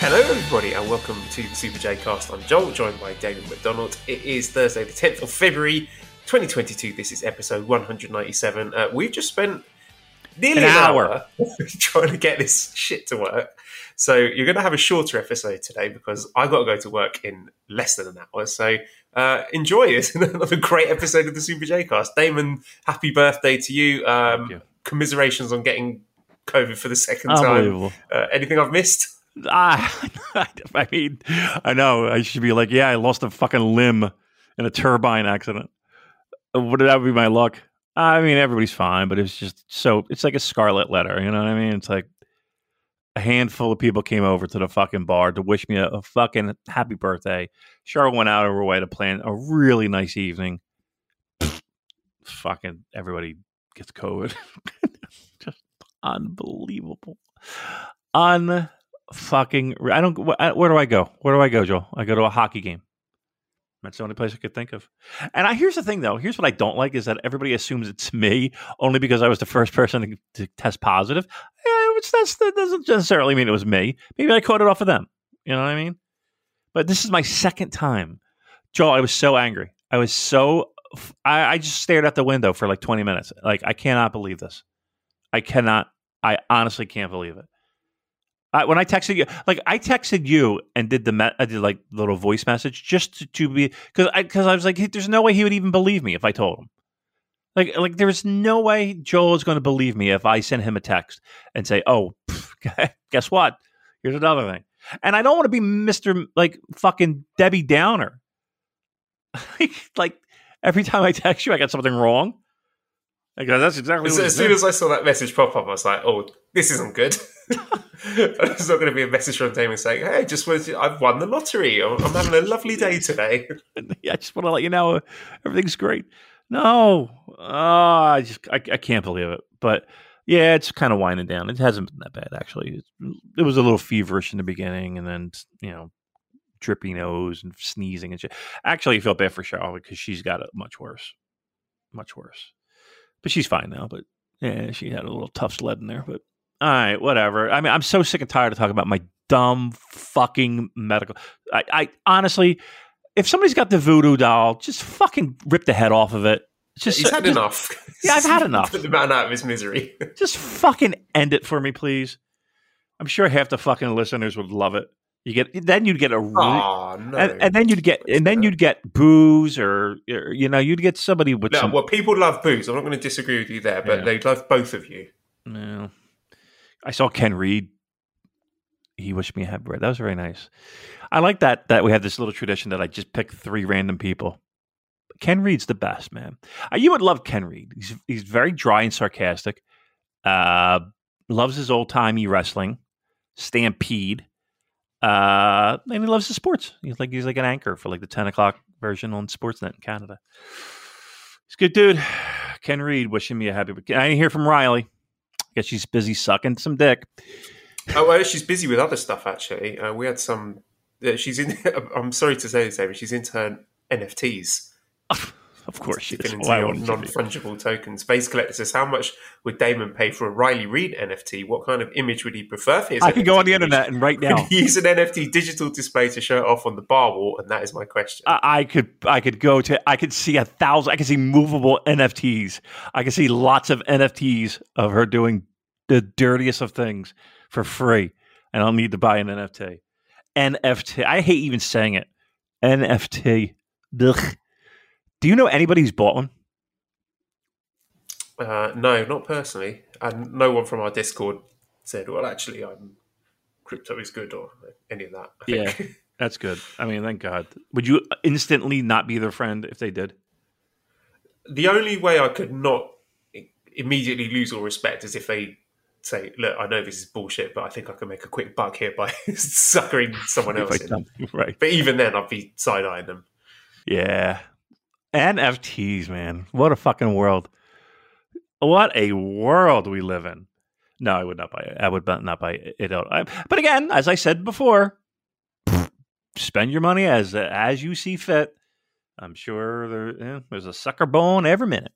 Hello, everybody, and welcome to the Super J Cast. I'm Joel, joined by Damon McDonald. It is Thursday, the 10th of February, 2022. This is episode 197. Uh, we've just spent nearly An an, hour. hour, trying to get this shit to work. So you're going to have a shorter episode today because I've got to go to work in less than an hour. So uh, enjoy it. Another great episode of the Super J Cast. Damon, happy birthday to you. Um, you. Commiserations on getting COVID for the second time. Uh, anything I've missed? Ah, I mean, I know. I should be like, yeah, I lost a fucking limb in a turbine accident. Uh, Would that be my luck? I mean, everybody's fine, but it's just so. It's like a scarlet letter. You know what I mean? It's like a handful of people came over to the fucking bar to wish me a, a fucking happy birthday. Cheryl went out of her way to plan a really nice evening. fucking everybody gets COVID. just unbelievable. Un fucking. I don't. Where do I go? Where do I go, Joel? I go to a hockey game. That's the only place I could think of. And I, here's the thing, though. Here's what I don't like is that everybody assumes it's me only because I was the first person to, to test positive. Eh, which that doesn't necessarily mean it was me. Maybe I caught it off of them. You know what I mean? But this is my second time. Joel, I was so angry. I was so. I, I just stared out the window for like 20 minutes. Like, I cannot believe this. I cannot. I honestly can't believe it. I, when I texted you, like I texted you and did the me- I did like little voice message just to, to be because I because I was like, hey, there's no way he would even believe me if I told him. Like like there's no way Joel is going to believe me if I send him a text and say, oh, guess what? Here's another thing. And I don't want to be Mister like fucking Debbie Downer. like every time I text you, I got something wrong. Like that's exactly As, as soon as I saw that message pop up, I was like, "Oh, this isn't good." It's not going to be a message from Damon saying, "Hey, just wanted to, I've won the lottery. I'm, I'm having a lovely day today." yeah, I just want to let you know uh, everything's great. No, oh, I just I, I can't believe it. But yeah, it's kind of winding down. It hasn't been that bad actually. It, it was a little feverish in the beginning, and then you know, drippy nose and sneezing and shit. Actually, I feel bad for Charlotte because she's got it much worse, much worse. But she's fine now. But yeah, she had a little tough sled in there. But all right, whatever. I mean, I'm so sick and tired of talking about my dumb fucking medical. I, I honestly if somebody's got the voodoo doll, just fucking rip the head off of it. Just, He's had just, enough. Yeah, I've had enough. Put the man out of his misery. just fucking end it for me, please. I'm sure half the fucking listeners would love it. You get then you'd get a Oh no! and, and then you'd get and then you'd get booze or, or you know you'd get somebody with no, some. well, people love booze. I'm not going to disagree with you there, but Yeah. they love both of you. No. I saw Ken Reid. He wished me a happy birthday. That was very nice. I like that that we have this little tradition that I just pick three random people. Ken Reid's the best, man. Uh, you would love Ken Reid. He's he's very dry and sarcastic. Uh, loves his old timey wrestling, Stampede, uh, and he loves the sports. He's like he's like an anchor for like the ten o'clock version on Sportsnet in Canada. He's a good dude. Ken Reid wishing me a happy. Weekend. I didn't hear from Riley. I guess she's busy sucking some dick. Oh, well, she's busy with other stuff. Actually, uh, we had some. Uh, she's in. I'm sorry to say this, Damon. She's into her NFTs. Of course. Dipping into Why wouldn't be? non-fungible tokens. Space Collector says, "How much would Damon pay for a Riley Reid NFT? What kind of image would he prefer for his?" I could go on the image? internet and right now use an NFT digital display to show it off on the bar wall? And that is my question. I, I could I could go to I could see a thousand I could see movable NFTs. I could see lots of NFTs of her doing the dirtiest of things for free. And I'll need to buy an NFT. NFT. I hate even saying it. NFT. Ugh. Do you know anybody who's bought one? Uh, no, not personally, and no one from our Discord said, "Well, actually, I'm crypto is good" or any of that. I Yeah. think. That's good. I mean, thank God. Would you instantly not be their friend if they did? the only way I could not immediately lose all respect is if they say, "Look, I know this is bullshit, but I think I can make a quick buck here by suckering someone else in." right. But even then, I'd be side eyeing them. Yeah. NFTs, man. What a fucking world. What a world we live in. No, I would not buy it. I would not buy it out. But again, as I said before, spend your money as as you see fit. I'm sure there, eh, there's a sucker born every minute.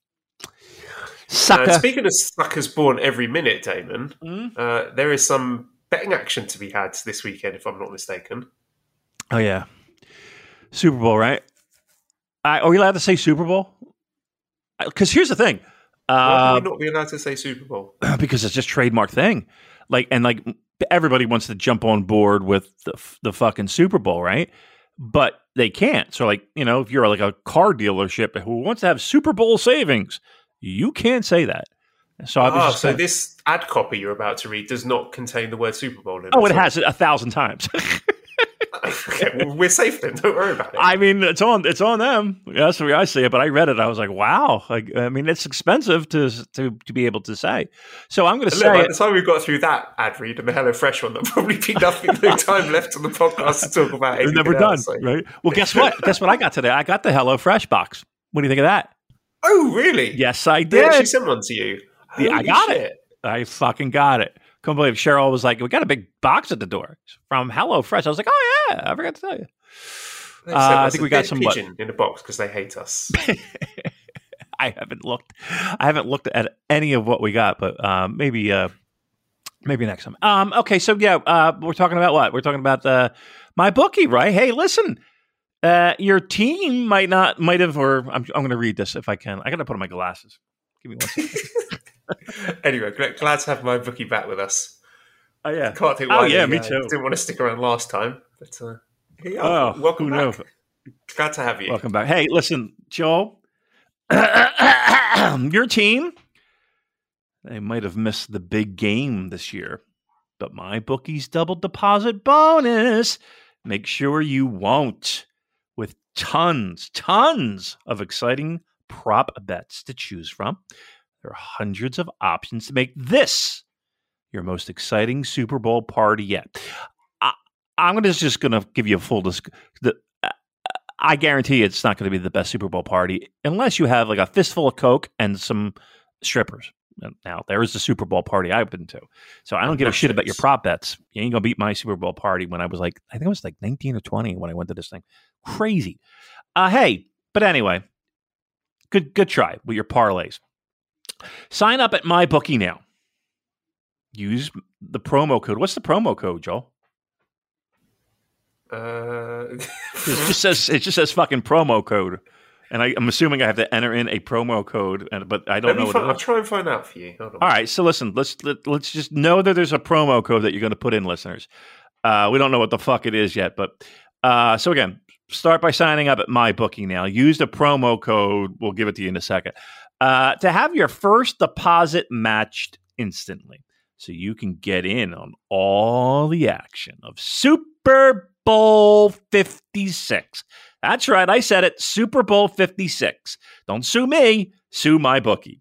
Sucker. Uh, speaking of suckers born every minute, Damon, Mm. uh, there is some betting action to be had this weekend, if I'm not mistaken. Oh yeah, Super Bowl, right? I, are we allowed to say Super Bowl? Because here's the thing. Why Uh, would we not be allowed to say Super Bowl? because it's just trademark thing. Like and like everybody wants to jump on board with the the fucking Super Bowl, right? But they can't. So like you know, if you're like a car dealership who wants to have Super Bowl savings, you can't say that. So I was just so saying- this ad copy you're about to read does not contain the word Super Bowl in it. oh, it has it a thousand times. okay, we're safe then. Don't worry about it. I mean, it's on it's on them. That's the way I see it. But I read it. I was like, wow. Like, I mean, it's expensive to to to be able to say. So I'm going to say by it. the time we've got through that ad read and the Hello Fresh one, there'll probably be nothing, no time left on the podcast to talk about. We're never done, else, so- right? Well, guess what? guess what I got today? I got the Hello Fresh box. What do you think of that? Oh, really? Yes, I They actually did. sent one to you. Yeah, I got shit. it. I fucking got it. Couldn't believe Cheryl was like, "We got a big box at the door from Hello Fresh." I was like, "Oh yeah, I forgot to tell you." Uh, I think we got some, what- pigeon in a box because they hate us. I haven't looked. I haven't looked at any of what we got, but um, maybe uh, maybe next time. Um, okay, so yeah, uh, we're talking about what? We're talking about the my bookie, right? Hey, listen, uh, your team might not, might have, or I'm, I'm going to read this if I can. I got to put on my glasses. Give me one second. anyway, glad, glad to have my bookie back with us. oh yeah. Can't think why. Oh, yeah, they, me uh, too. Didn't want to stick around last time, but uh, here Oh, welcome back. knows? Glad to have you. Welcome back. Hey, listen, Joel, your team, they might have missed the big game this year, but my bookie's double deposit bonus. Make sure you won't with tons, tons of exciting prop bets to choose from. There are hundreds of options to make this your most exciting Super Bowl party yet. I, I'm gonna just going to give you a full disc. The, I guarantee it's not going to be the best Super Bowl party unless you have like a fistful of Coke and some strippers. Now, there is the Super Bowl party I've been to. So I don't give a shit about your prop bets. You ain't going to beat my Super Bowl party when I was like, I think I was like 19 or 20 when I went to this thing. Crazy. Uh, hey, but anyway, good good try with your parlays. Sign up at my bookie now. Use the promo code. What's the promo code, Joel? Uh, It just says it just says fucking promo code, and I, I'm assuming I have to enter in a promo code, and but I don't know what find, I'll try and find out for you. Hold on. All right, so listen, let's let, let's just know that there's a promo code that you're going to put in, listeners. Uh, we don't know what the fuck it is yet, but uh, so again, start by signing up at my bookie now. Use the promo code. We'll give it to you in a second uh, to have your first deposit matched instantly, so you can get in on all the action of Super Bowl 56. That's right, I said it. Super Bowl 56. Don't sue me, sue my bookie.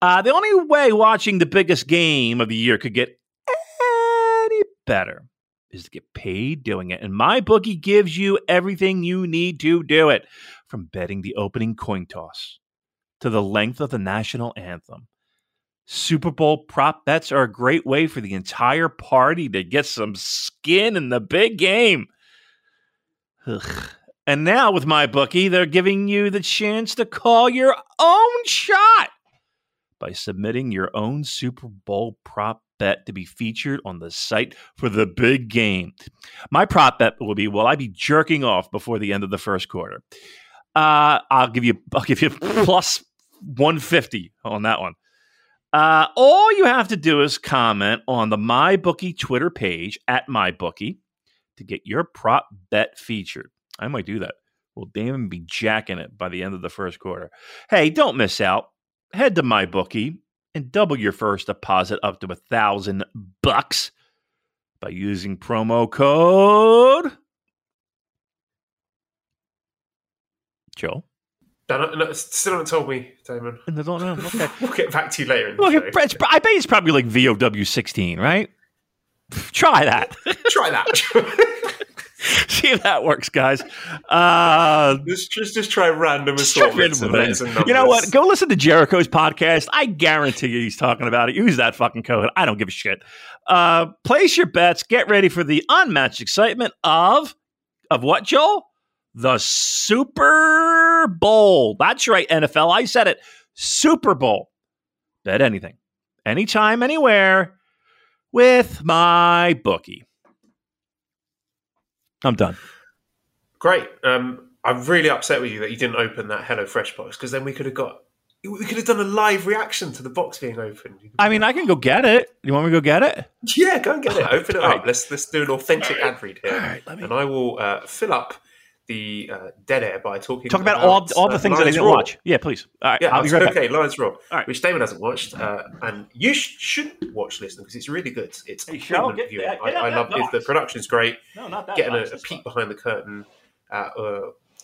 Uh, the only way watching the biggest game of the year could get any better is to get paid doing it. And my bookie gives you everything you need to do it from betting the opening coin toss to the length of the national anthem. Super Bowl prop bets are a great way for the entire party to get some skin in the big game. Ugh. And now with my bookie, they're giving you the chance to call your own shot by submitting your own Super Bowl prop bet to be featured on the site for the big game. My prop bet will be will I be jerking off before the end of the first quarter? Uh, I'll give you I'll give you plus 150 on that one. Uh, all you have to do is comment on the MyBookie Twitter page at MyBookie. to get your prop bet featured. I might do that. Will Damon be jacking it by the end of the first quarter? Hey, don't miss out. Head to my bookie and double your first deposit up to a thousand bucks by using promo code Joe. No, no, still haven't told me, Damon. Don't know. Okay. we'll get back to you later in the Look, show. I bet it's probably like VOW sixteen, right? Try that. Try that. See if that works, guys. Uh, just, just, just try random assortments of with letters it. You know what? Go listen to Jericho's podcast. I guarantee you he's talking about it. Use that fucking code. I don't give a shit. Uh, place your bets. Get ready for the unmatched excitement of of what, Joel? The Super Bowl. That's right, NFL. I said it. Super Bowl. Bet anything, anytime, anywhere with my bookie. I'm done. Great. Um, I'm really upset with you that you didn't open that Hello Fresh box because then we could have got we could have done a live reaction to the box being opened. I mean, I can go get it. You want me to go get it? yeah, go and get it. Open it up. right. Let's let's do an authentic ad read here, All right, let me- and I will uh, fill up the uh, dead air by talking Talk about all, all the uh, things that I Lions didn't Raw. watch. Yeah, please. All right, Yeah, I'll be it's right back. okay. Lions Raw, right. which Damon hasn't watched, uh, and you sh- should watch, listen, because it's really good. It's Hey, Shell, equipment get viewing. that- I, get I love it. The box. production's great. No, not that. Getting a, a peek one. behind the curtain at uh,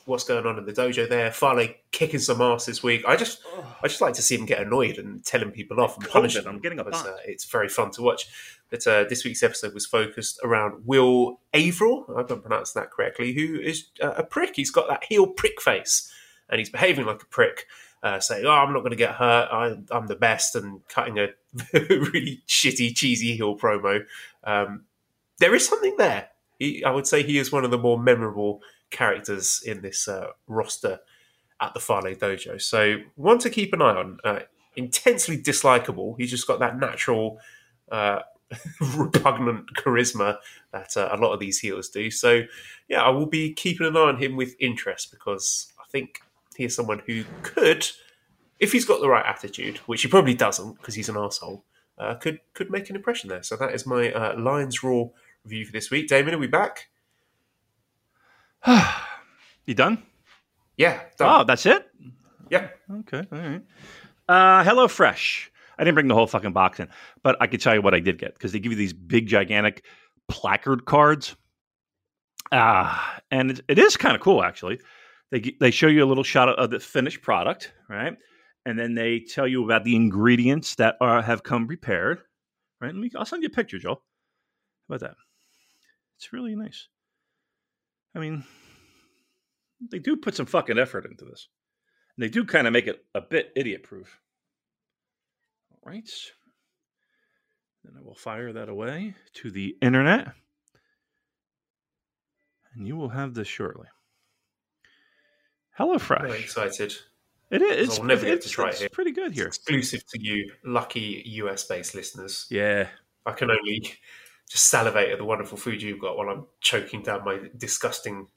what's going on in the dojo there. Fale kicking some ass this week. I just, I just like to see him get annoyed and telling people off and punishing them. I'm getting a uh, It's very fun to watch. But uh, this week's episode was focused around Will Averill. I haven't pronounced that correctly. Who is uh, a prick? He's got that heel prick face, and he's behaving like a prick. Uh, saying, "Oh, I'm not going to get hurt. I, I'm the best," and cutting a really shitty, cheesy heel promo. Um, there is something there. He, I would say he is one of the more memorable characters in this uh, roster at the Fale Dojo. So one to keep an eye on. Uh, intensely dislikable. He's just got that natural, uh, repugnant charisma that uh, a lot of these healers do. So yeah, I will be keeping an eye on him with interest because I think he is someone who could, if he's got the right attitude, which he probably doesn't because he's an asshole, uh, could could make an impression there. So that is my uh, Lions Raw review for this week. Damon, are we back? You done? Yeah, Oh, that's it. yeah. Okay, all right. Uh, Hello Fresh. I didn't bring the whole fucking box in, but I could tell you what I did get because they give you these big, gigantic placard cards. Ah, and it, it is kind of cool actually. They they show you a little shot of, of the finished product, right? And then they tell you about the ingredients that are have come prepared. Right? Let me. I'll send you a picture, Joel. How about that? It's really nice. I mean, they do put some fucking effort into this. And they do kind of make it a bit idiot proof. All right. Then I will fire that away to the internet. And you will have this shortly. Hello, Very excited. It is. I'll never get it's, to try it it's pretty good It's here. exclusive to you, lucky US based listeners. Yeah. I can only just salivate at the wonderful food you've got while I'm choking down my disgusting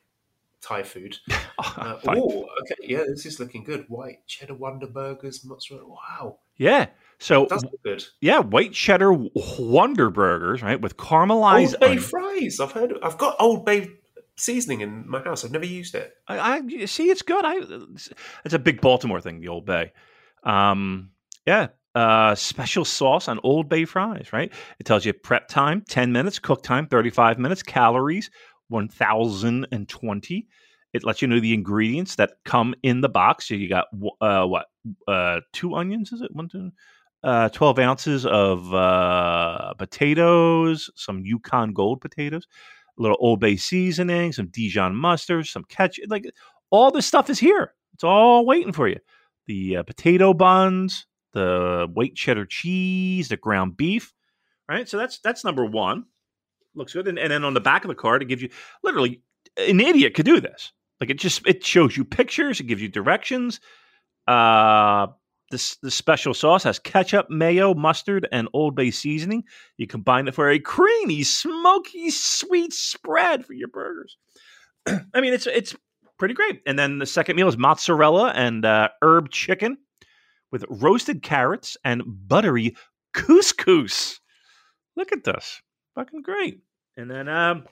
Thai food. Uh, oh, okay, yeah, this is looking good. White cheddar Wonder Burgers, mozzarella. Wow, yeah. So, that's good. yeah, white cheddar Wonder Burgers, right, with caramelized Old Bay onion. fries. I've heard. I've got Old Bay seasoning in my house. I've never used it. I, I see it's good. I it's a big Baltimore thing, the Old Bay. Um, yeah, uh, special sauce on Old Bay fries. Right? It tells you prep time ten minutes, cook time thirty five minutes, calories one thousand and twenty. It lets you know the ingredients that come in the box. So you got uh, what uh, two onions? Is it one two? Uh, 12 ounces of uh, potatoes, some Yukon Gold potatoes, a little Old Bay seasoning, some Dijon mustard, some ketchup. Like all this stuff is here. It's all waiting for you. The uh, potato buns, the white cheddar cheese, the ground beef. Right. So that's that's number one. Looks good. And, and then on the back of the card, it gives you literally an idiot could do this. Like it just it shows you pictures, it gives you directions. Uh this the special sauce has ketchup, mayo, mustard, and Old Bay seasoning. You combine it for a creamy, smoky, sweet spread for your burgers. I mean, it's it's pretty great. And then the second meal is mozzarella and uh, herb chicken with roasted carrots and buttery couscous. Look at this, fucking great. And then um,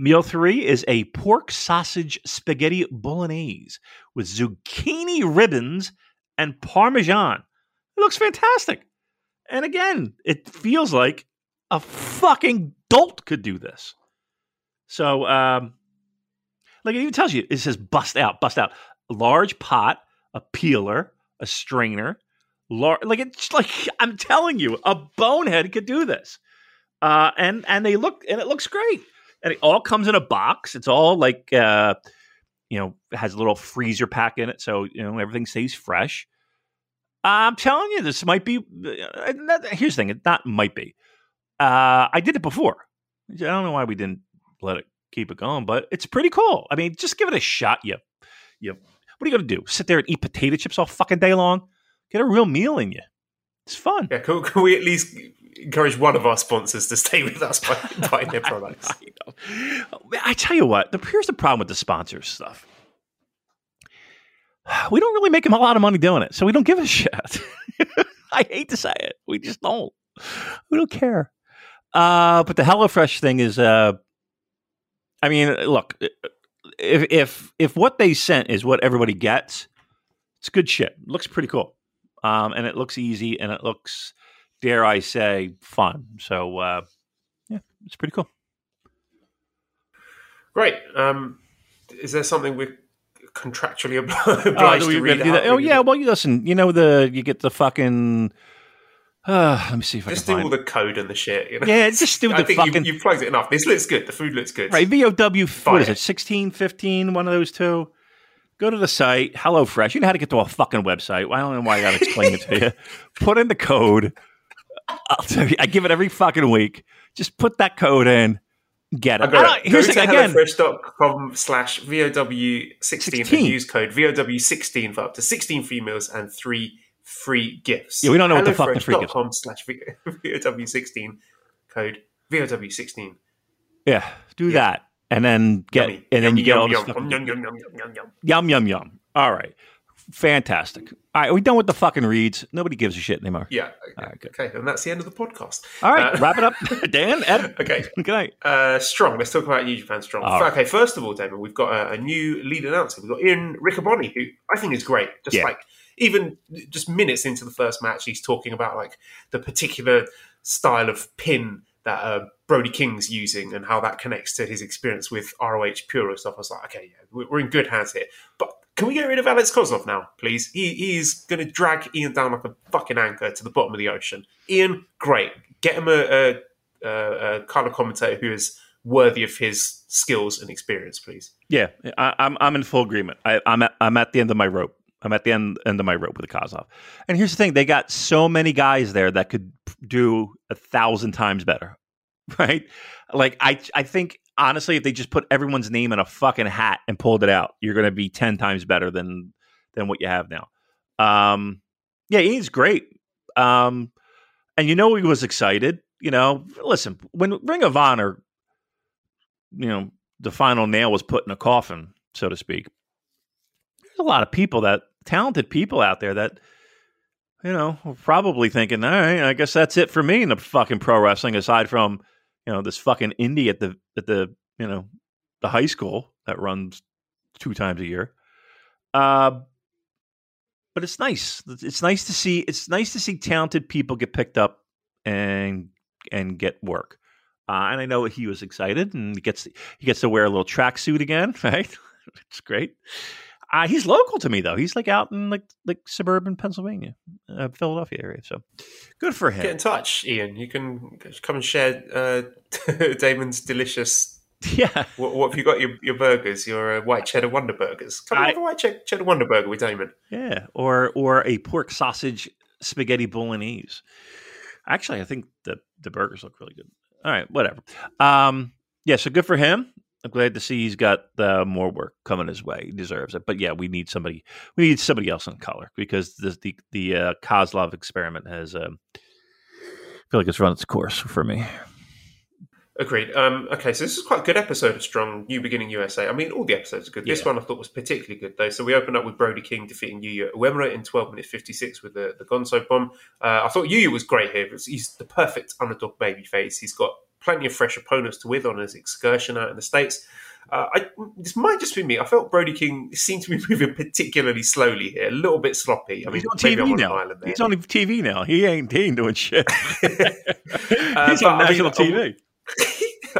Meal three is a pork sausage spaghetti bolognese with zucchini ribbons and parmesan. It looks fantastic. And again, it feels like a fucking dolt could do this. So, um, like it even tells you, it says bust out, bust out. A large pot, a peeler, a strainer, lar- like it's like I'm telling you, a bonehead could do this. Uh, and and they look and it looks great. And it all comes in a box. It's all like uh, you know, has a little freezer pack in it, so you know everything stays fresh. I'm telling you, this might be. Uh, not- here's the thing: it not might be. Uh, I did it before. I don't know why we didn't let it keep it going, but it's pretty cool. I mean, just give it a shot. You, you. What are you gonna do? Sit there and eat potato chips all fucking day long? Get a real meal in you. It's fun. Yeah, can, can we at least encourage one of our sponsors to stay with us by buying their products? I. I tell you what, here's the problem with the sponsors stuff. We don't really make them a lot of money doing it, so we don't give a shit. I hate to say it, we just don't. We don't care. Uh, but the HelloFresh thing is, uh, I mean, look, if if if what they sent is what everybody gets, it's good shit. It looks pretty cool, um, and it looks easy, and it looks, dare I say, fun. So, uh, yeah, it's pretty cool. Great. Um, is there something we're contractually Oh, obliged do we to read out? Oh yeah, well you listen, you know the you get the fucking uh, let me see if I can. Just do find all the code and the shit. You know? Yeah, just do I the think fucking- you, you've plugged it enough. This looks good. The food looks good. right VOW Buy what is it. it 16 15 one of those two go to the site HelloFresh you know how to get to a fucking website well, I don't know why I got to explain it to you put in the code I'll tell you I give it every fucking week just put that code in get it I I got it. here's Go the to again HelloFresh.com slash VOW16 16. and use code VOW16 for up to 16 free meals and three free gifts. Yeah, we don't know what the fucking free gifts HelloFresh.com slash VOW16 code VOW16. yeah do Yeah. that and then get Yummy. and then Yum, you get yum, all the yum, stuff yum, yum, yum, yum, yum, yum. Yum yum yum. All right, fantastic. All right, we done with the fucking reads. Nobody gives a shit anymore. Yeah. Right, good. Okay, and that's the end of the podcast. All right, Uh, wrap it up, Dan. Ed. Okay. Good night. Uh, strong. Let's talk about New Japan Strong. All right. Okay, first of all, Damon, we've got a, a new lead announcer. We've got Ian Riccaboni, who I think is great. Just Yeah. like even just minutes into the first match, he's talking about like the particular style of pin that uh, Brody King's using and how that connects to his experience with ROH Pure and stuff. I was like, okay, yeah, we're in good hands here. But can we get rid of Alex Kozlov now, please? He, going to drag Ian down like a fucking anchor to the bottom of the ocean. Ian, great. Get him a, a, a, a of commentator who is worthy of his skills and experience, please. Yeah, I, I'm I'm in full agreement. I, I'm at I'm at the end of my rope. I'm at the end end of my rope with the Kozlov. And here's the thing: they got so many guys there that could do a thousand times better, right? Like I I think honestly, if they just put everyone's name in a fucking hat and pulled it out, you're going to be ten times better than than what you have now. Um, yeah, Ian's great. Um, and you know he was excited. You know, listen, when Ring of Honor, you know, the final nail was put in a coffin, so to speak. There's a lot of people that talented people out there that you know probably thinking, all right, I guess that's it for me in the fucking pro wrestling. Aside from you know this fucking indie at the at the you know the high school that runs two times a year. Uh, but it's nice. It's nice to see. It's nice to see talented people get picked up and and get work. Uh, and I know he was excited, and he gets he gets to wear a little tracksuit again, right? it's great. Uh, he's local to me though. He's like out in like like suburban Pennsylvania, uh, Philadelphia area. So good for him. Get in touch, Ian. You can come and share uh, Damon's delicious. yeah, What, what have you got? Your, your burgers, your uh, white cheddar Wonder burgers. Come I- on, have a white che- cheddar Wonder burger with Damon. yeah, or or a pork sausage spaghetti bolognese. Actually, I think the the burgers look really good. All right, whatever. Um, yeah, so good for him. I'm glad to see he's got uh, more work coming his way. He deserves it. But yeah, we need somebody. We need somebody else in color because the the the uh, Kozlov experiment has. Um, I feel like it's run its course for me. Agreed. Um, okay, so this is quite a good episode of Strong New Beginning USA. I mean, all the episodes are good. This one I thought was particularly good, though. So we opened up with Brody King defeating Yuya Uemura in 12 minutes 56 with the, the Gonzo bomb. Uh, I thought Yuya was great here. He's the perfect underdog baby face. He's got plenty of fresh opponents to with on his excursion out in the States. Uh, I, this might just be me. I felt Brody King seemed to be moving particularly slowly here, a little bit sloppy. I mean, He's on TV on now. an island there. He's on TV now. He ain't, he ain't doing shit. He's but, on I national mean, TV.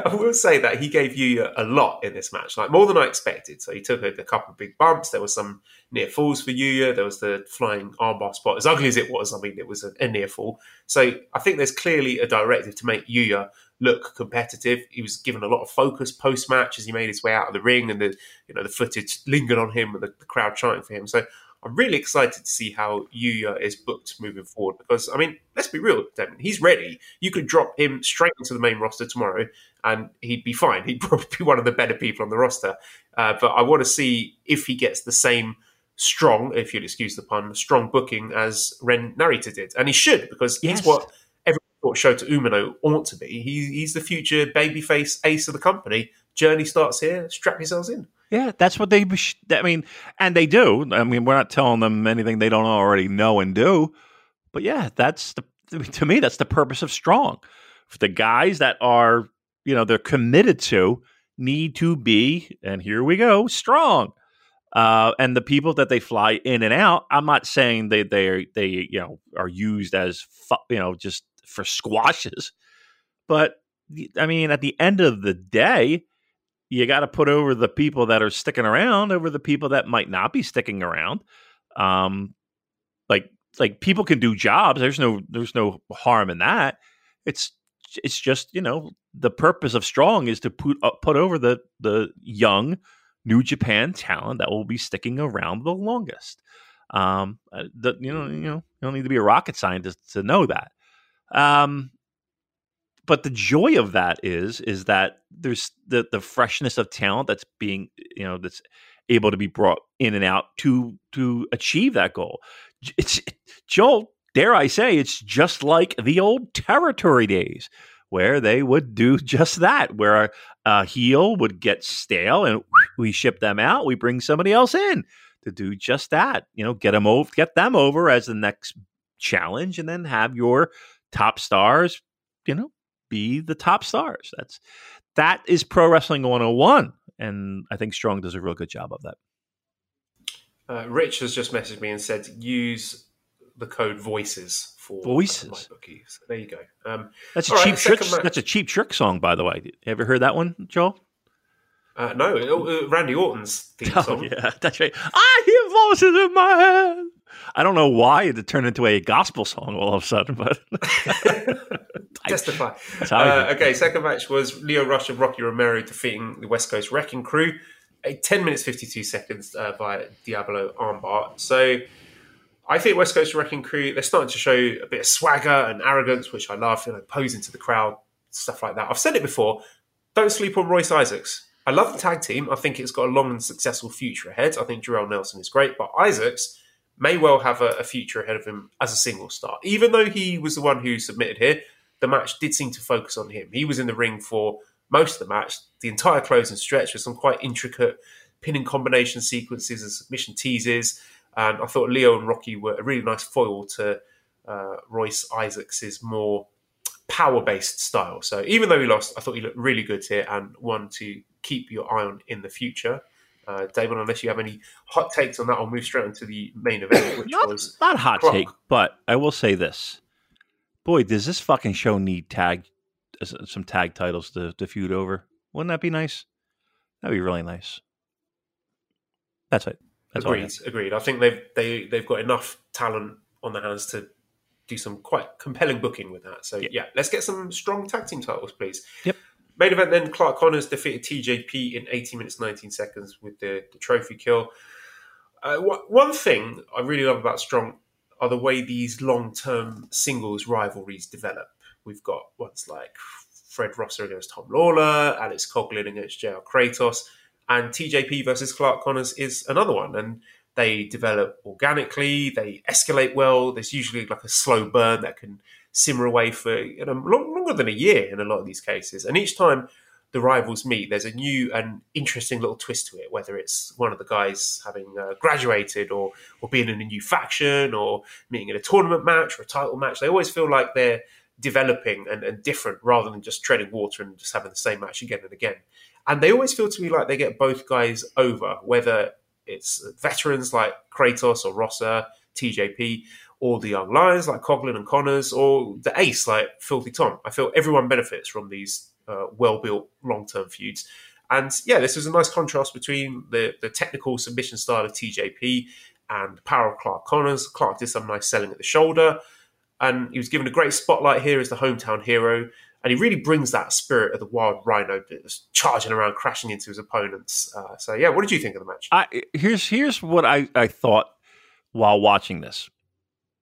I will say that he gave you a lot in this match, like more than I expected. So he took a, a couple of big bumps. There was some near falls for Yuya. There was the flying armbar spot. As ugly as it was, I mean, it was a, a near fall. So I think there's clearly a directive to make Yuya look competitive. He was given a lot of focus post match as he made his way out of the ring, and the you know the footage lingered on him and the, the crowd chanting for him. So I'm really excited to see how Yuya is booked moving forward because I mean, let's be real, Damon. He's ready. You could drop him straight into the main roster tomorrow, and he'd be fine. He'd probably be one of the better people on the roster. Uh, but I want to see if he gets the same strong, if you'll excuse the pun, strong booking as Ren Narita did, and he should because Yes. he's what thought Shota Umino ought to be. He, he's the future babyface ace of the company. Journey starts here. Strap yourselves in. Yeah, that's what they. I mean, and they do. I mean, we're not telling them anything they don't already know and do. But yeah, that's the to me that's the purpose of strong. The guys that are, you know, they're committed to need to be, and here we go, strong. Uh, and the people that they fly in and out, I'm not saying they they they you know are used as you know just for squashes, but I mean at the end of the day, you got to put over the people that are sticking around over the people that might not be sticking around. Um, like like people can do jobs. There's no there's no harm in that. It's it's just you know the purpose of strong is to put uh, put over the the young New Japan talent that will be sticking around the longest. Um, uh, the, you know you know you don't need to be a rocket scientist to know that. Um, but the joy of that is is that there's the the freshness of talent that's being you know that's able to be brought in and out to to achieve that goal. It's Joel, dare I say, it's just like the old territory days where they would do just that, where a, heel would get stale and we ship them out, we bring somebody else in to do just that. You know, get them over, get them over as the next challenge, and then have your top stars, you know, be the top stars. That's that is pro wrestling 101 and I think Strong does a real good job of that. Uh, Rich has just messaged me and said use the code voices for Voices. my bookie. So there you go. Um, That's a All right, cheap trick. That's a cheap trick song, by the way. You ever heard that one, Joel? uh, no, uh, Randy Orton's theme Oh song. yeah, that's right. I hear voices in my head. I don't know why it turned into a gospel song all of a sudden, but Testify. That's how I Uh, okay, second match was Lio Rush and Rocky Romero defeating the West Coast Wrecking Crew. A 10 minutes 52 seconds uh, via Diablo armbar. So I think West Coast Wrecking Crew, they're starting to show a bit of swagger and arrogance, which I love, you know, posing to the crowd, stuff like that. I've said it before, don't sleep on Royce Isaacs. I love the tag team. I think it's got a long and successful future ahead. I think Jorel Nelson is great, but Isaacs may well have a, a future ahead of him as a single star. Even though he was the one who submitted here, the match did seem to focus on him. He was in the ring for most of the match, the entire closing stretch with some quite intricate pinning combination sequences and submission teases. And I thought Lio and Rocky were a really nice foil to uh, Royce Isaacs' more power based style. So even though he lost, I thought he looked really good here and one to keep your eye on in the future. Uh, Damon, unless you have any hot takes on that, I'll move straight into the main event, which not, was not hot Croc. take, but I will say this: boy, does this fucking show need tag uh, some tag titles to, to feud over? Wouldn't that be nice? That'd be really nice. That's it. That's all I agreed. Agreed. I think they've they they've got enough talent on their hands to do some quite compelling booking with that. So Yeah. yeah, let's get some strong tag team titles, please. Yep. Main event then Clark Connors defeated TJP in 18 minutes 19 seconds with the, the trophy kill. Uh, wha- one thing I really love about Strong are the way these long term singles rivalries develop. We've got ones like Fred Rosser against Tom Lawlor, Alex Coughlin against JR Kratos, and TJP versus Clark Connors is another one. And they develop organically, they escalate well. There's usually like a slow burn that can simmer away for you know, long, longer than a year in a lot of these cases. And each time the rivals meet, there's a new and interesting little twist to it, whether it's one of the guys having uh, graduated or, or being in a new faction or meeting in a tournament match or a title match. They always feel like they're developing and, and different rather than just treading water and just having the same match again and again. And they always feel to me like they get both guys over, whether it's veterans like Kratos or Rosser, TJP, or the young lions like Coughlin and Connors, or the ace like Filthy Tom. I feel everyone benefits from these uh, well built long term feuds. And yeah, this was a nice contrast between the, the technical submission style of TJP and the power of Clark Connors. Clark did some nice selling at the shoulder, and he was given a great spotlight here as the hometown hero. And he really brings that spirit of the wild rhino charging around, crashing into his opponents. Uh, so yeah, what did you think of the match? I, here's here's what I, I thought while watching this.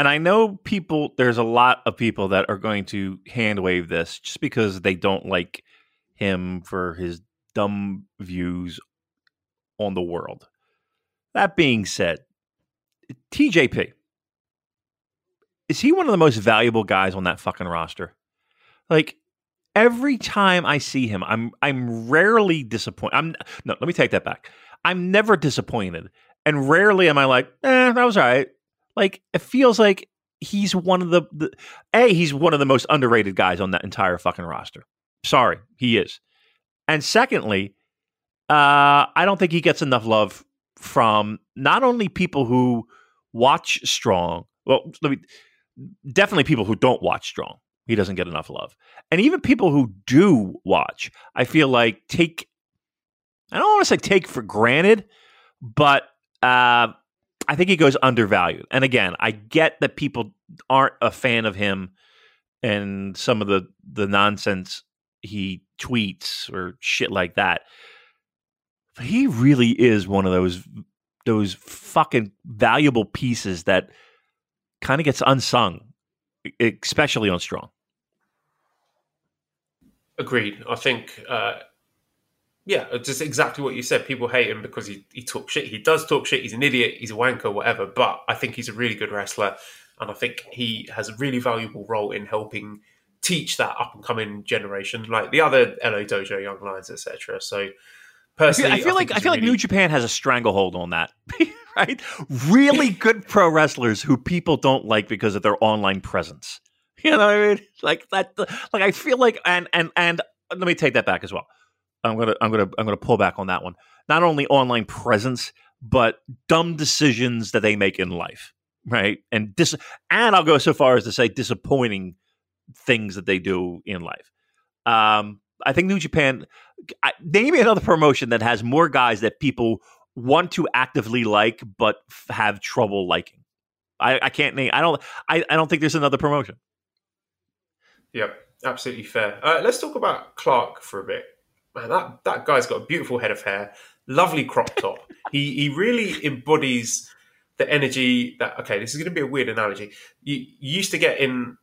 And I know people, there's a lot of people that are going to hand wave this just because they don't like him for his dumb views on the world. That being said, TJP, is he one of the most valuable guys on that fucking roster? Like, every time I see him, I'm I'm rarely disappointed. I'm no, let me take that back. I'm never disappointed, and rarely am I like, eh, that was all right. Like it feels like he's one of the, the a he's one of the most underrated guys on that entire fucking roster. Sorry, he is. And secondly, uh, I don't think he gets enough love from not only people who watch Strong. Well, let me definitely people who don't watch Strong. He doesn't get enough love, and even people who do watch, I feel like take. I don't want to say take for granted, but uh, I think he goes undervalued. And again, I get that people aren't a fan of him and some of the the nonsense he tweets or shit like that. But he really is one of those those fucking valuable pieces that kind of gets unsung, especially on Strong. Agreed. I think uh, yeah, just exactly what you said. People hate him because he, he talks shit. He does talk shit. He's an idiot. He's a wanker, whatever. But I think he's a really good wrestler. And I think he has a really valuable role in helping teach that up and coming generation, like the other LA Dojo Young Lions, etc. So personally, I feel, I feel like I feel really... like New Japan has a stranglehold on that. right? Really good pro wrestlers who people don't like because of their online presence. You know what I mean? Like that. Like I feel like, and and and let me take that back as well. I'm gonna I'm gonna I'm gonna pull back on that one. Not only online presence, but dumb decisions that they make in life, right? And dis and I'll go so far as to say disappointing things that they do in life. Um, I think New Japan. I, name me another promotion that has more guys that people want to actively like but f- have trouble liking. I, I can't name. I don't. I, I don't think there's another promotion. Yep, absolutely fair. Uh, let's talk about Clark for a bit man, that that guy's got a beautiful head of hair, lovely crop top. he he really embodies the energy that. Okay, this is going to be a weird analogy. You, you used to get in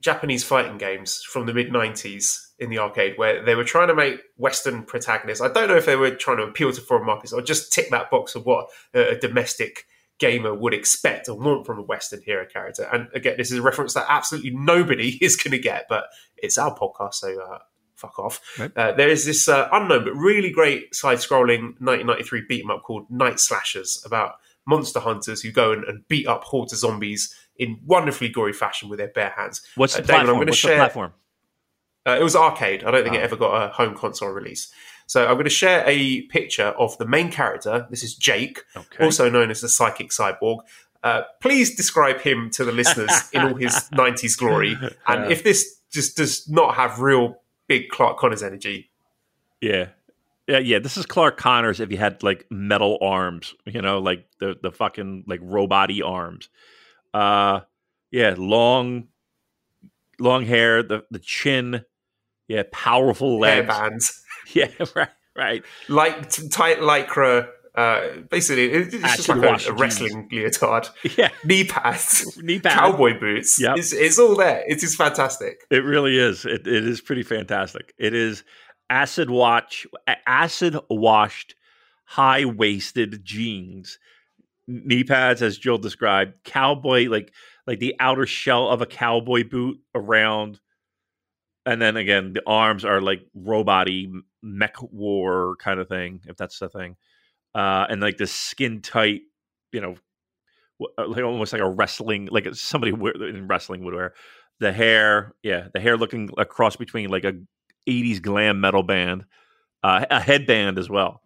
Japanese fighting games from the mid '90s in the arcade where they were trying to make Western protagonists. I don't know if they were trying to appeal to foreign markets or just tick that box of what a, a domestic gamer would expect and want from a Western hero character. And again, this is a reference that absolutely nobody is going to get, but it's our podcast, so uh, fuck off. Right. Uh, there is this uh, unknown but really great side-scrolling 1993 beat 'em up called Night Slashers about monster hunters who go and, and beat up hordes of zombies in wonderfully gory fashion with their bare hands. What's the Uh, I'm platform? gonna What's share- the platform? Uh, it was arcade. I don't think it Oh. ever got a home console release. So I'm going to share a picture of the main character. This is Jake, Okay. also known as the psychic cyborg. Uh, please describe him to the listeners in all his 90s glory. And if this just does not have real big Clark Connors energy, Yeah. Yeah, yeah. This is Clark Connors if he had like metal arms, you know, like the the fucking like robot arms. Uh yeah, long long hair, the the chin, yeah, powerful legs. hairbands, Yeah, right, right. Like tight lycra. Uh, basically, it's just like a, a wrestling leotard, Yeah. knee pads, Knee pad. cowboy boots. Yep. It's, it's all there. It is fantastic. It really is. It, it is pretty fantastic. It is acid watch, acid washed, high waisted jeans, knee pads, as Jill described, cowboy like like the outer shell of a cowboy boot around, and then again the arms are like robot-y mech war kind of thing, if that's the thing, uh, and like the skin tight, you know. uh, Like almost like a wrestling, like somebody in wrestling would wear the hair, yeah, the hair looking a cross between like a '80s glam metal band, uh, a headband as well.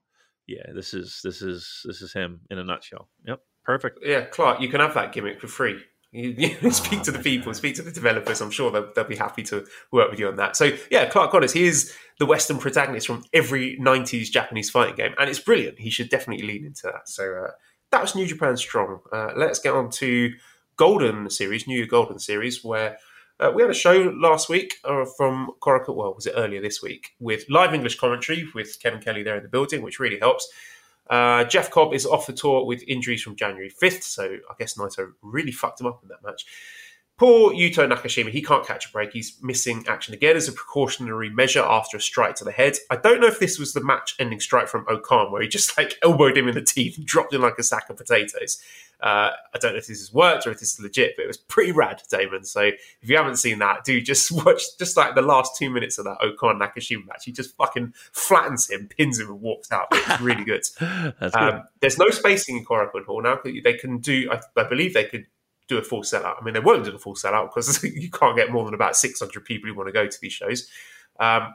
Yeah, this is this is this is him in a nutshell. Yep, perfect. Yeah, Clark, you can have that gimmick for free. You, you speak to the people, speak to the developers. I'm sure they'll, they'll be happy to work with you on that. So, yeah, Clark Connors, he is the Western protagonist from every 90s Japanese fighting game, and it's brilliant. He should definitely lean into that. So, uh, that was New Japan Strong. Uh, let's get on to Golden Series, New Year Golden Series, where uh, we had a show last week uh, from Korakuen, well, was it earlier this week, with live English commentary with Kevin Kelly there in the building, which really helps. Uh, Jeff Cobb is off the tour with injuries from January 5th, so I guess Naito really fucked him up in that match. Poor Yuto Nakashima, he can't catch a break. He's missing action again as a precautionary measure after a strike to the head. I don't know if this was the match ending strike from O-Khan, where he just like elbowed him in the teeth and dropped him like a sack of potatoes. Uh, I don't know if this has worked or if this is legit, but it was pretty rad, Damon. So if you haven't seen that, do just watch just like the last two minutes of that O-Khan Nakashima match. He just fucking flattens him, pins him, and walks out. It's really good. That's good. Um, there's no spacing in Korakuen Hall now. They can do, I, I believe they could do a full sellout. I mean, they won't do a full sellout because you can't get more than about 600 people who want to go to these shows. Um,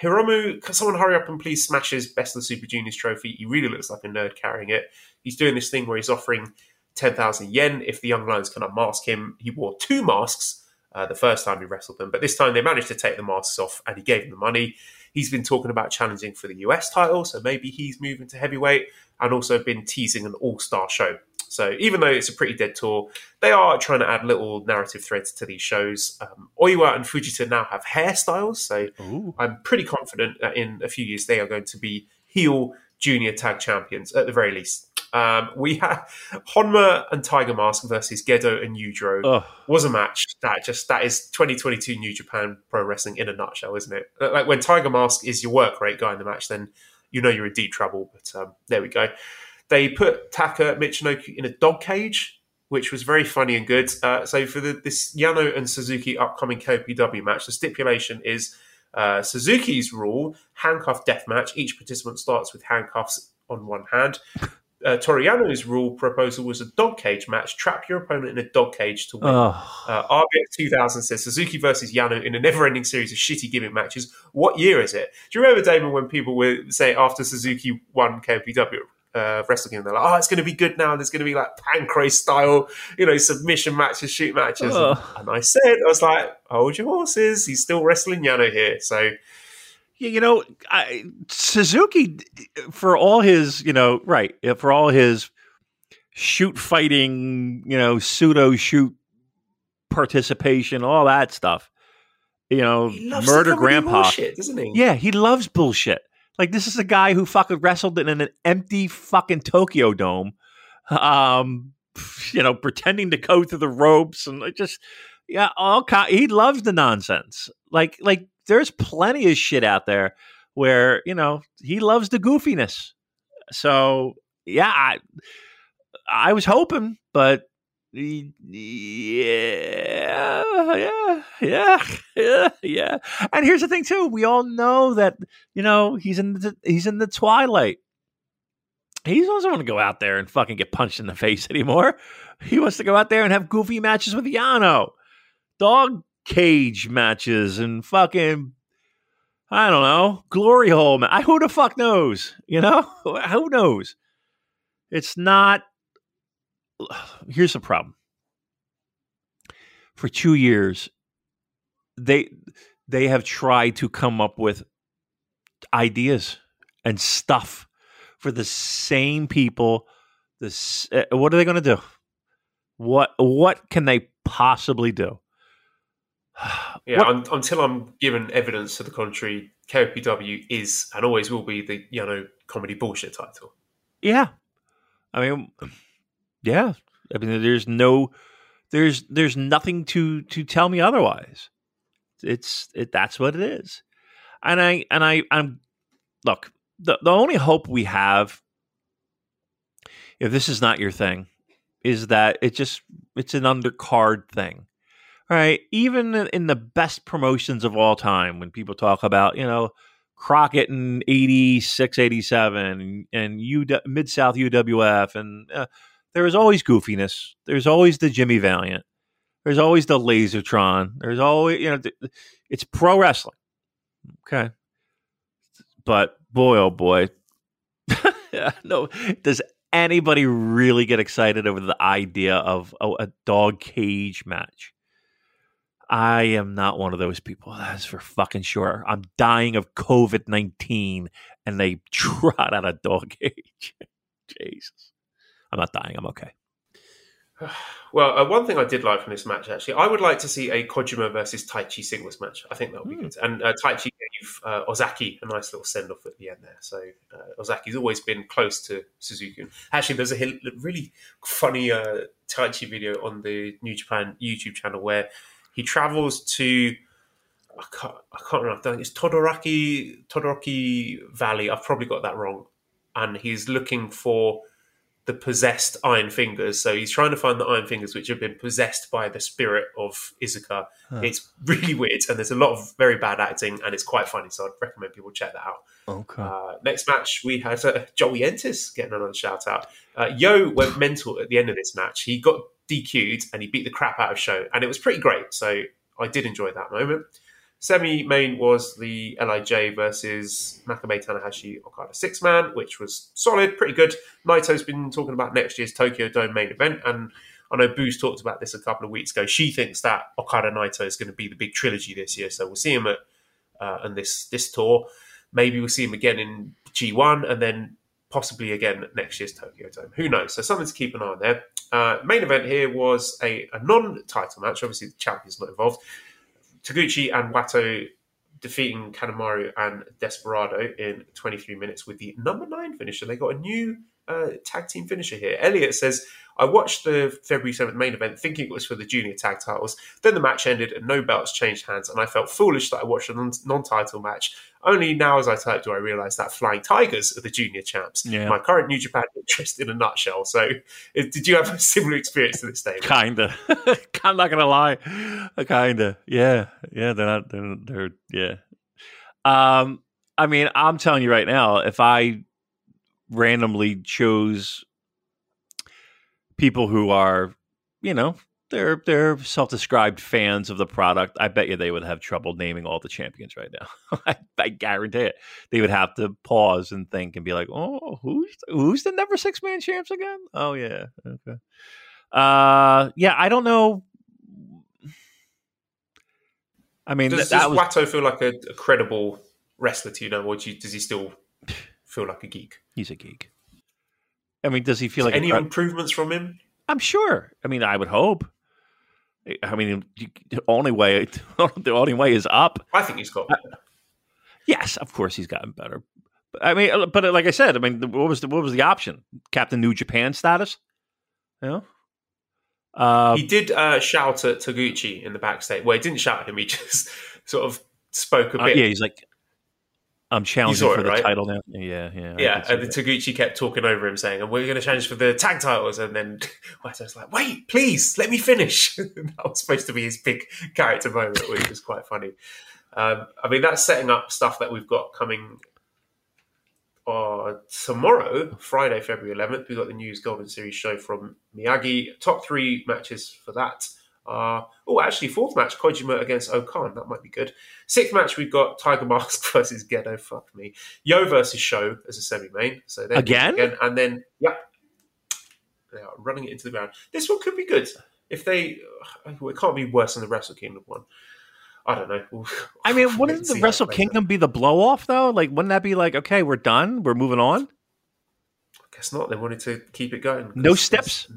Hiromu, can someone hurry up and please smash his Best of the Super Juniors trophy? He really looks like a nerd carrying it. He's doing this thing where he's offering 10,000 yen if the Young Lions can unmask him. He wore two masks uh, the first time he wrestled them, but this time they managed to take the masks off and he gave them the money. He's been talking about challenging for the US title, so maybe he's moving to heavyweight and also been teasing an all star show. So even though it's a pretty dead tour, they are trying to add little narrative threads to these shows. Um, Oiwa and Fujita now have hairstyles, so Ooh. I'm pretty confident that in a few years they are going to be heel junior tag champions at the very least. Um, we have Honma and Tiger Mask versus Gedo and Yujiro Ugh. was a match that just that is 2022 New Japan Pro Wrestling in a nutshell, isn't it? Like when Tiger Mask is your work rate guy in the match, then you know you're in deep trouble. But um, there we go. They put Taka Michinoku in a dog cage, which was very funny and good. Uh, so for the, this Yano and Suzuki upcoming KOPW match, the stipulation is uh, Suzuki's rule: handcuff death match. Each participant starts with handcuffs on one hand. Uh, Toru Yano's rule proposal was a dog cage match. Trap your opponent in a dog cage to win. Ugh. Uh, RBX 2000 says Suzuki versus Yano in a never-ending series of shitty gimmick matches. What year is it? Do you remember, Damon, when people were saying after Suzuki won KOPW uh, wrestling, and they're like, "Oh, it's going to be good now. There's going to be like Pancrase style, you know, submission matches, shoot matches." And, and I said, "I was like, hold your horses. He's still wrestling Yano here." So Yeah, you know, I, Suzuki, for all his, you know, right, for all his shoot fighting, you know, pseudo shoot participation, all that stuff, you know, he loves the murder grandpa. doesn't he? Yeah, he loves bullshit. Like this is a guy who fucking wrestled in an empty fucking Tokyo Dome, um, you know, pretending to go through the ropes and just yeah, all ki- he loves the nonsense. Like like there's plenty of shit out there where you know he loves the goofiness. So yeah, I, I was hoping, but yeah, yeah, yeah, yeah, yeah. And here's the thing too: we all know that you know he's in the he's in the twilight. He doesn't want to go out there and fucking get punched in the face anymore. He wants to go out there and have goofy matches with Yano, dog cage matches, and fucking I don't know glory hole. I who the fuck knows? You know who knows? It's not here's the problem. For two years, they they have tried to come up with ideas and stuff for the same people. This, uh, what are they going to do? What what can they possibly do? Yeah, un until I'm given evidence to the contrary, KOPW is and always will be the you know comedy bullshit title. Yeah. I mean yeah. I mean there's no there's there's nothing to to tell me otherwise. It's it that's what it is. And I and I I'm look, the the only hope we have if this is not your thing is that it just it's an undercard thing. All right, even in- the best promotions of all time when people talk about, you know, Crockett in 86, 87, and U Mid South UWF, and uh, there is always goofiness. There's always the Jimmy Valiant. There's always the Lasertron. There's always, you know, it's pro wrestling. Okay. But boy, oh boy. no, does anybody really get excited over the idea of a, a dog cage match? I am not one of those people. That's for fucking sure. I'm dying of COVID 19 and they trot out a dog cage. Jesus. I'm not dying. I'm okay. Well, uh, one thing I did like from this match, actually, I would like to see a Kojima versus Taichi singles match. I think that would be Hmm. good. And uh, Taichi gave uh, Ozaki a nice little send off at the end there. So uh, Ozaki's always been close to Suzuki. Actually, there's a really funny uh, Taichi video on the New Japan YouTube channel where he travels to. I can't, I can't remember. It's Todoraki Todoroki Valley. I've probably got that wrong. And he's looking for the possessed Iron Fingers. So he's trying to find the Iron Fingers which have been possessed by the spirit of Iizuka. It's really weird, and there's a lot of very bad acting, and it's quite funny. So I'd recommend people check that out. Okay. Uh, next match, we had uh, Joey Entis getting another shout out. Uh, Yo went mental at the end of this match. He got DQ'd and he beat the crap out of Show, and it was pretty great. So I did enjoy that moment. Semi main was the LIJ versus Makabe Tanahashi Okada six man, which was solid, pretty good. Naito's been talking about next year's Tokyo Dome main event, and I know Booze talked about this a couple of weeks ago. She thinks that Okada Naito is going to be the big trilogy this year, so we'll see him at uh, this this tour. Maybe we'll see him again in G1, and then possibly again next year's Tokyo Dome. Who knows? So something to keep an eye on there. Uh, main event here was a, a non-title match. Obviously, the champion's not involved. Taguchi and Wato defeating Kanemaru and Desperado in 23 minutes with the number nine finisher. They got a new uh, tag team finisher here. Elliot says, I watched the February 7th main event thinking it was for the junior tag titles. Then the match ended and no belts changed hands, and I felt foolish that I watched a non title match. Only now, as I type, do I realise that Flying Tigers are the junior champs. Yeah. My current New Japan interest in a nutshell. So, did you have a similar experience to this, David? Kinda. I'm not gonna lie. Kinda. Yeah. Yeah. They're not. They're. they're yeah. Um. I mean, I'm telling you right now, if I randomly chose people who are, you know, they're they're self-described fans of the product, I bet you they would have trouble naming all the champions right now. I, I guarantee it. They would have to pause and think and be like, "Oh, who's who's the number six man champs again? Oh yeah, okay." Uh, yeah, I don't know. I mean, Does, th- does was Wato feel like a, a credible wrestler to you now, or do you, does he still feel like a geek? he's a geek. I mean, does he feel like Any cre- improvements from him? I'm sure. I mean, I would hope. I mean, the only way the only way is up. I think he's got better. Yes, of course he's gotten better. But, I mean, uh, but like I said, I mean, what was the what was the option? Captain New Japan status? You know. Uh, he did uh, shout at Taguchi in the backstage. Well, he didn't shout at him. He just sort of spoke a uh, bit. yeah, he's like, I'm challenging for it, the right? title now. Yeah, yeah. Yeah, and. Taguchi kept talking over him, saying, "And "We're going to challenge for the tag titles," and then Wato's like, "Wait, please, let me finish." that was supposed to be his big character moment, which was quite funny. Um, I mean, that's setting up stuff that we've got coming uh, tomorrow, Friday, February 11th. We've got the News Golden Series show from Miyagi. Top three matches for that. Uh, oh, actually, fourth match, Kojima against O-Khan. That might be good. Sixth match, we've got Tiger Mask versus Gedo. Fuck me. Yo versus Show as a semi-main. So Again? again, and then yeah, they are running it into the ground. This one could be good if they. It can't be worse than the Wrestle Kingdom one. I don't know. I mean, wouldn't the and see how it Wrestle. Kingdom be the blow off though? Like, wouldn't that be like, okay, we're done, we're moving on? I guess not. They wanted to keep it going. No steps?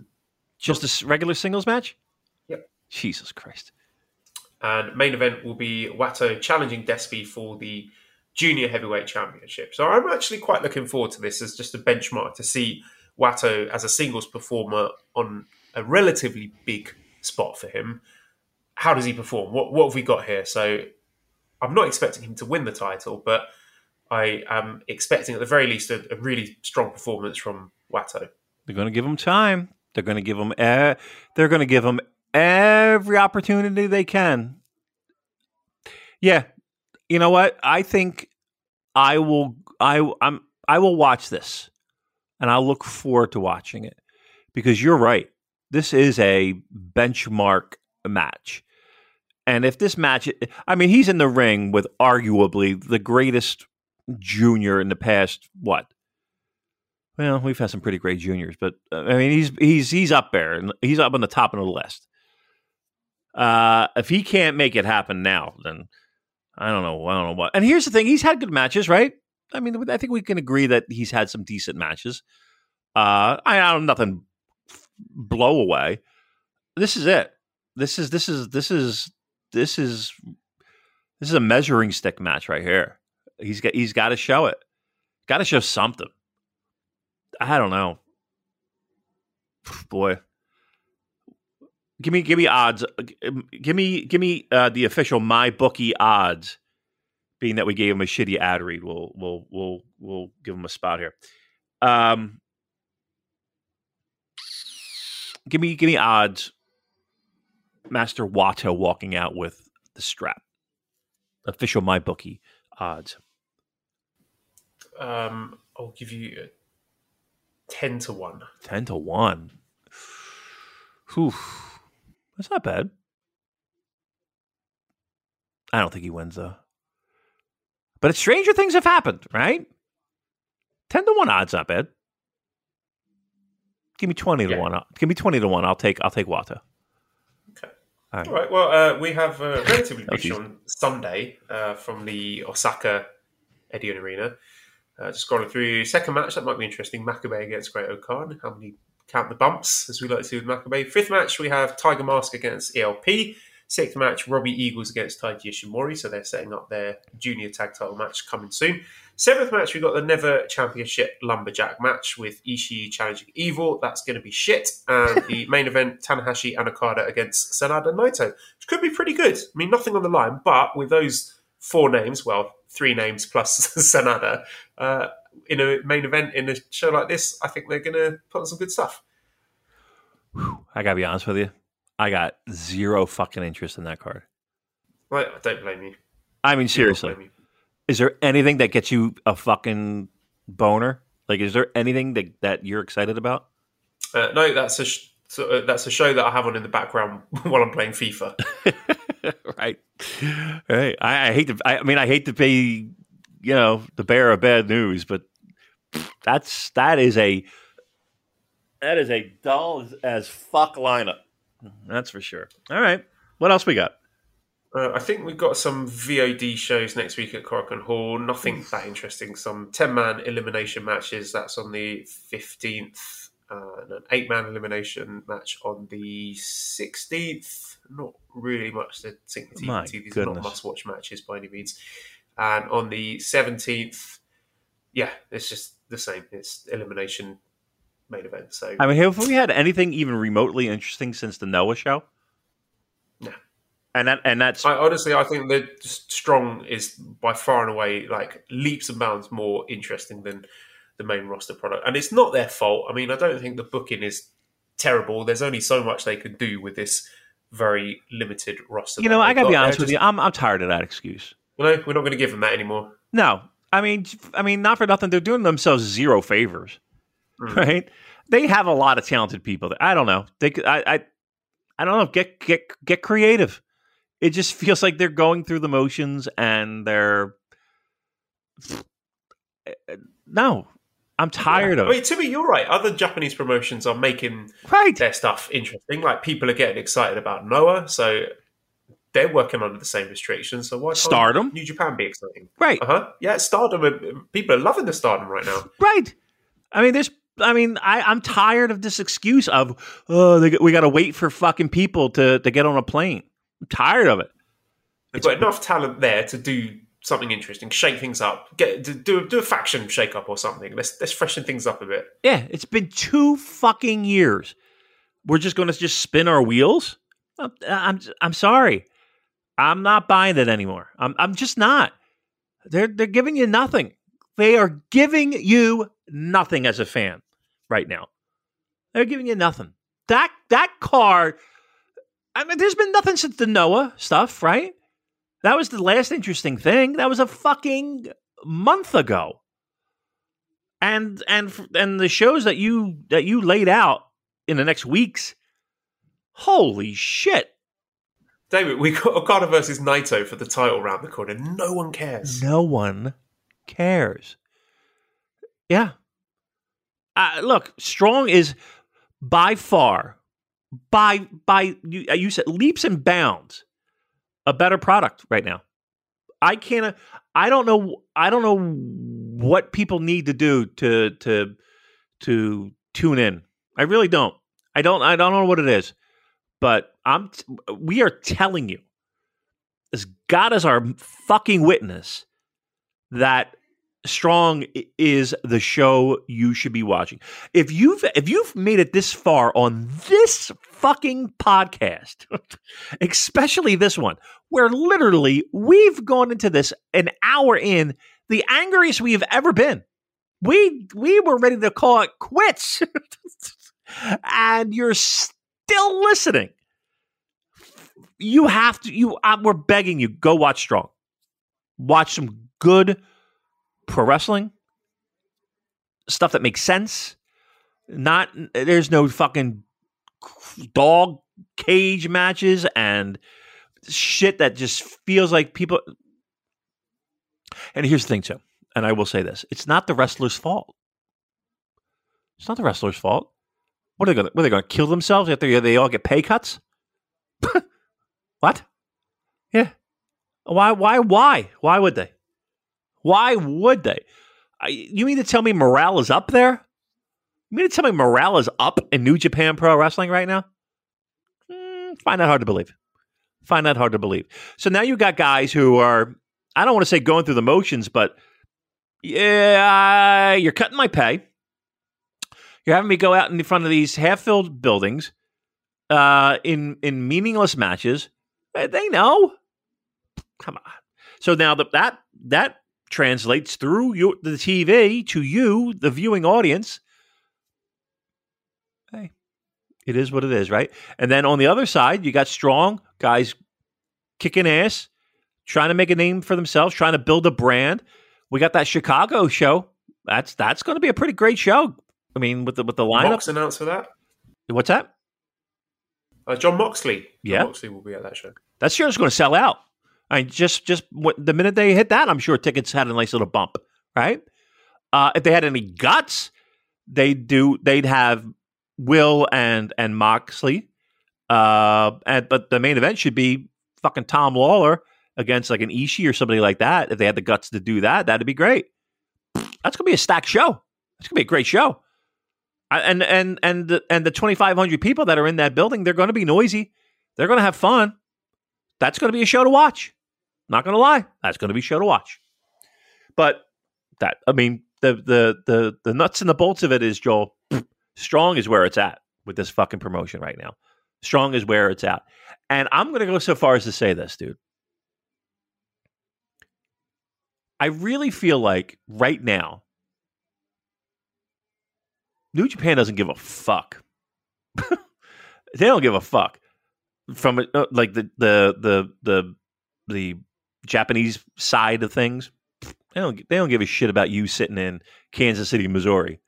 Just a regular singles match? Jesus Christ. And main event will be Wato challenging Despy for the Junior Heavyweight Championship. So I'm actually quite looking forward to this as just a benchmark to see Wato as a singles performer on a relatively big spot for him. How does he perform? What what have we got here? So I'm not expecting him to win the title, but I am expecting at the very least a, a really strong performance from Wato. They're going to give him time. They're going to give him. E- they're going to give him every opportunity they can. Yeah, you know what? I think I will. I I'm. I will watch this, and I'll look forward to watching it because you're right. This is a benchmark match. And if this match, I mean, he's in the ring with arguably the greatest junior in the past, what, well, we've had some pretty great juniors, but uh, I mean, he's he's he's up there, and he's up on the top of the list. Uh, if he can't make it happen now, then I don't know. I don't know what. And here's the thing: he's had good matches, right? I mean, I think we can agree that he's had some decent matches. Uh, I don't nothing blow away. This is it. This is this is this is this is this is a measuring stick match right here. He's got he's got to show it. Got to show something. I don't know. Boy. Give me give me odds. Give me give me uh, the official my bookie odds. Being that we gave him a shitty ad read, we'll we'll we'll we'll give him a spot here. Um, give me give me odds. Master Wato walking out with the strap. Official my bookie odds. Um, I'll give you ten to one. Ten to one. Whew. That's not bad. I don't think he wins though. But stranger things have happened, right? Ten to one odds not bad. Give me twenty to Yeah. one. Give me twenty to one. I'll take I'll take Wato. Okay. All right. All right. Well, uh, we have a relatively big easy. on Sunday uh, from the Osaka Edion Arena. Uh, just scrolling through second match that might be interesting. Makabe against Great O-Khan. How many count the bumps as we like to do with Makabe? Fifth match we have Tiger Mask against ELP. Sixth match Robbie Eagles against Taiji Ishimori. So they're setting up their junior tag title match coming soon. Seventh match we've got the Never Championship Lumberjack match with Ishii challenging Evil. That's going to be shit. And the main event Tanahashi and Okada against Sanada Naito which could be pretty good. I mean, nothing on the line, but with those four names, well, three names plus Sanada, uh, in a main event in a show like this, I think they're going to put on some good stuff. I gotta be honest with you. I got zero fucking interest in that card. Right, I don't blame you. I mean, seriously. don't blame you. Is there anything that gets you a fucking boner? Like, is there anything that, that you're excited about? Uh, no, that's a sh- so, uh, that's a show that I have on in the background while I'm playing FIFA. right, right. I, I hate to. I, I mean, I hate to be, you know, the bearer of bad news, but that's that is a that is a dull as, as fuck lineup. That's for sure. All right, what else we got? Uh, I think we've got some VOD shows next week at Korakuen Hall. Nothing that interesting. Some 10 man elimination matches. That's on the 15th. Uh, and an eight man elimination match on the 16th. Not really much to sink into. These are not must watch matches by any means. And on the 17th, yeah, it's just the same. It's elimination main event. So, I mean, have we had anything even remotely interesting since the Noah show? No. and that and that's I honestly, I think that Strong is by far and away like leaps and bounds more interesting than the main roster product, and it's not their fault. I mean, I don't think the booking is terrible. There's only so much they could do with this very limited roster. you know I they've gotta be honest They're with you. I'm I'm tired of that excuse. No, we're not going to give them that anymore. No, I mean, I mean, not for nothing. They're doing themselves zero favors, Mm. right? They have a lot of talented people. There. I don't know. They, could- I, I, I don't know. Get get get creative. It just feels like they're going through the motions, and they're no. I'm tired I of it. mean, to me, you're right. Other Japanese promotions are making Right? their stuff interesting. Like people are getting excited about Noah, so they're working under the same restrictions. So why can't Stardom? New Japan be exciting? Right? Uh huh. Yeah, Stardom. uh, People are loving the Stardom right now. Right. I mean, there's. I mean, I, I'm tired of this excuse of oh, they, we got to wait for fucking people to to get on a plane. I'm tired of it. They've got enough talent there to do something interesting, shake things up, get do do, do a faction shake up or something. Let's let's freshen things up a bit. Yeah, it's been two fucking years. We're just going to just spin our wheels. I'm, I'm I'm sorry. I'm not buying it anymore. I'm I'm just not. They're they're giving you nothing. They are giving you nothing as a fan right now. They're giving you nothing. That that card. I mean, there's been nothing since the Noah stuff, right? That was the last interesting thing. That was a fucking month ago and and and the shows that you that you laid out in the next weeks holy shit David, we got Okada versus Naito for the title round the corner. No one cares. no one cares yeah uh, look strong is by far by by you, uh, you said leaps and bounds a better product right now i can't i don't know i don't know what people need to do to to to tune in i really don't i don't i don't know what it is but i'm we are telling you as god is our fucking witness that strong is the show you should be watching. If you've if you've made it this far on this fucking podcast especially this one where literally we've gone into this an hour in the angriest we have ever been. We we were ready to call it quits. And you're still listening you have to you uh, we're begging you go watch strong. Watch some good pro wrestling. Stuff that makes sense. Not there's no fucking dog cage matches and shit that just feels like people and here's the thing too and i will say this. It's not the wrestler's fault. It's not the wrestler's fault. What are they going what are they going to kill themselves after they all get pay cuts what? Yeah. Why why why? Why would they? Why would they? I- you mean to tell me morale is up there? You mean to tell me morale is up in new japan pro wrestling right now? Mm, find that hard to believe. Find that hard to believe. So now you got guys who are i don't want to say going through the motions but yeah you're cutting my pay. You're having me go out in front of these half-filled buildings uh, in in meaningless matches. Uh, They know. Come on. So now that that that translates through your, the TV to you, the viewing audience. Hey, it is what it is, right? And then on the other side, you got strong guys kicking ass, trying to make a name for themselves, trying to build a brand. We got that Chicago show. That's that's going to be a pretty great show. I mean, with the with the lineup. Mox announced for that. What's that? Uh, John Moxley. John Yeah. Moxley will be at that show. That show's going to sell out. I mean, just just the minute they hit that, I'm sure tickets had a nice little bump, right? Uh, if they had any guts, they do. They'd have Will and and Moxley, uh, and but the main event should be fucking Tom Lawlor against like an Ishii or somebody like that. If they had the guts to do that, that'd be great. That's gonna be a stacked show. It's gonna be a great show. And and and the, and the 2,500 people that are in that building, they're to be noisy. They're to have fun. That's going to be a show to watch. Not going to lie, that's going to be a show to watch. But that, I mean, the the the the nuts and the bolts of it is Joel. Strong is where it's at with this fucking promotion right now. Strong is where it's at. And I'm going to go so far as to say this, dude. I really feel like right now, New Japan doesn't give a fuck. they don't give a fuck from uh, like the the the the the Japanese side of things. They don't they don't give a shit about you sitting in Kansas City, Missouri,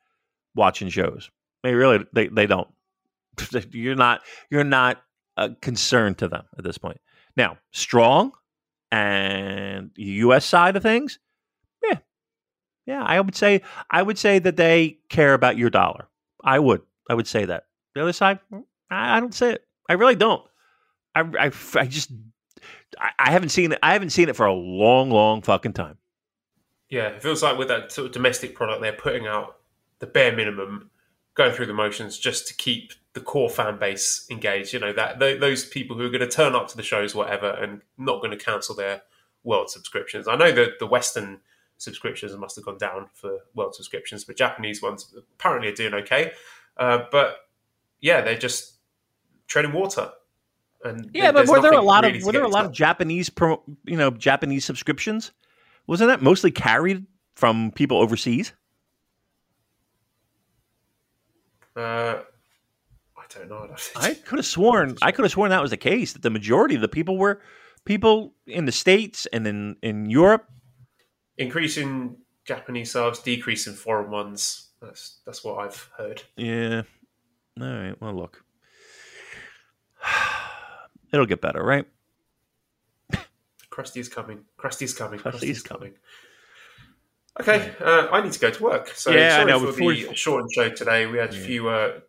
watching shows. They really they they don't. You're not you're not a concern to them at this point. Now, strong and U.S. side of things, yeah, yeah. I would say I would say that they care about your dollar. I would I would say that. The other side, I, I don't say it. I really don't. I, I, I just I, haven't seen it. I haven't seen it for a long, long fucking time. Yeah, it feels like with that sort of domestic product, they're putting out the bare minimum, going through the motions just to keep the core fan base engaged. You know that those people who are going to turn up to the shows, whatever, and not going to cancel their world subscriptions. I know that the Western subscriptions must have gone down for world subscriptions, but Japanese ones apparently are doing okay. Uh, but yeah, they're just treading water. And yeah, but were there a lot really of were there a lot of Japanese, pro, you know, Japanese subscriptions? Wasn't that mostly carried from people overseas? Uh, I don't know. I could have sworn I could have sworn that was the case. That the majority of the people were people in the states and in in Europe. Increasing Japanese subs, decreasing foreign ones. That's that's what I've heard. Yeah. All right. Well, look. It'll get better, right? Krusty's coming. Krusty's coming. Krusty's, coming. Okay, uh, I need to go to work. So yeah, sorry know, for the shortened show today. We had a few uh,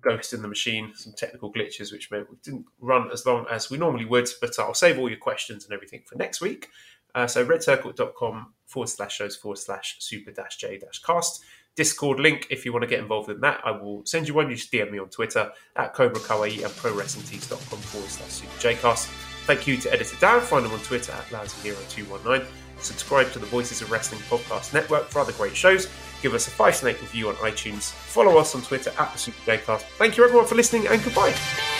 ghosts in the machine, some technical glitches, which meant we didn't run as long as we normally would. But I'll save all your questions and everything for next week. Uh, so redcircle.com forward slash shows forward slash super dash j dash cast. Discord link if you want to get involved in that. I will send you one. You just DM me on Twitter at Cobra Kawaii and ProWrestlingTees.com forward slash Super Jcast. Thank you to Editor Dan. Find him on Twitter at LoudsyHero219. Subscribe to the Voices of Wrestling Podcast Network for other great shows. Give us a 5 snake review on iTunes. Follow us on Twitter at the Super Jcast. Thank you everyone for listening and goodbye.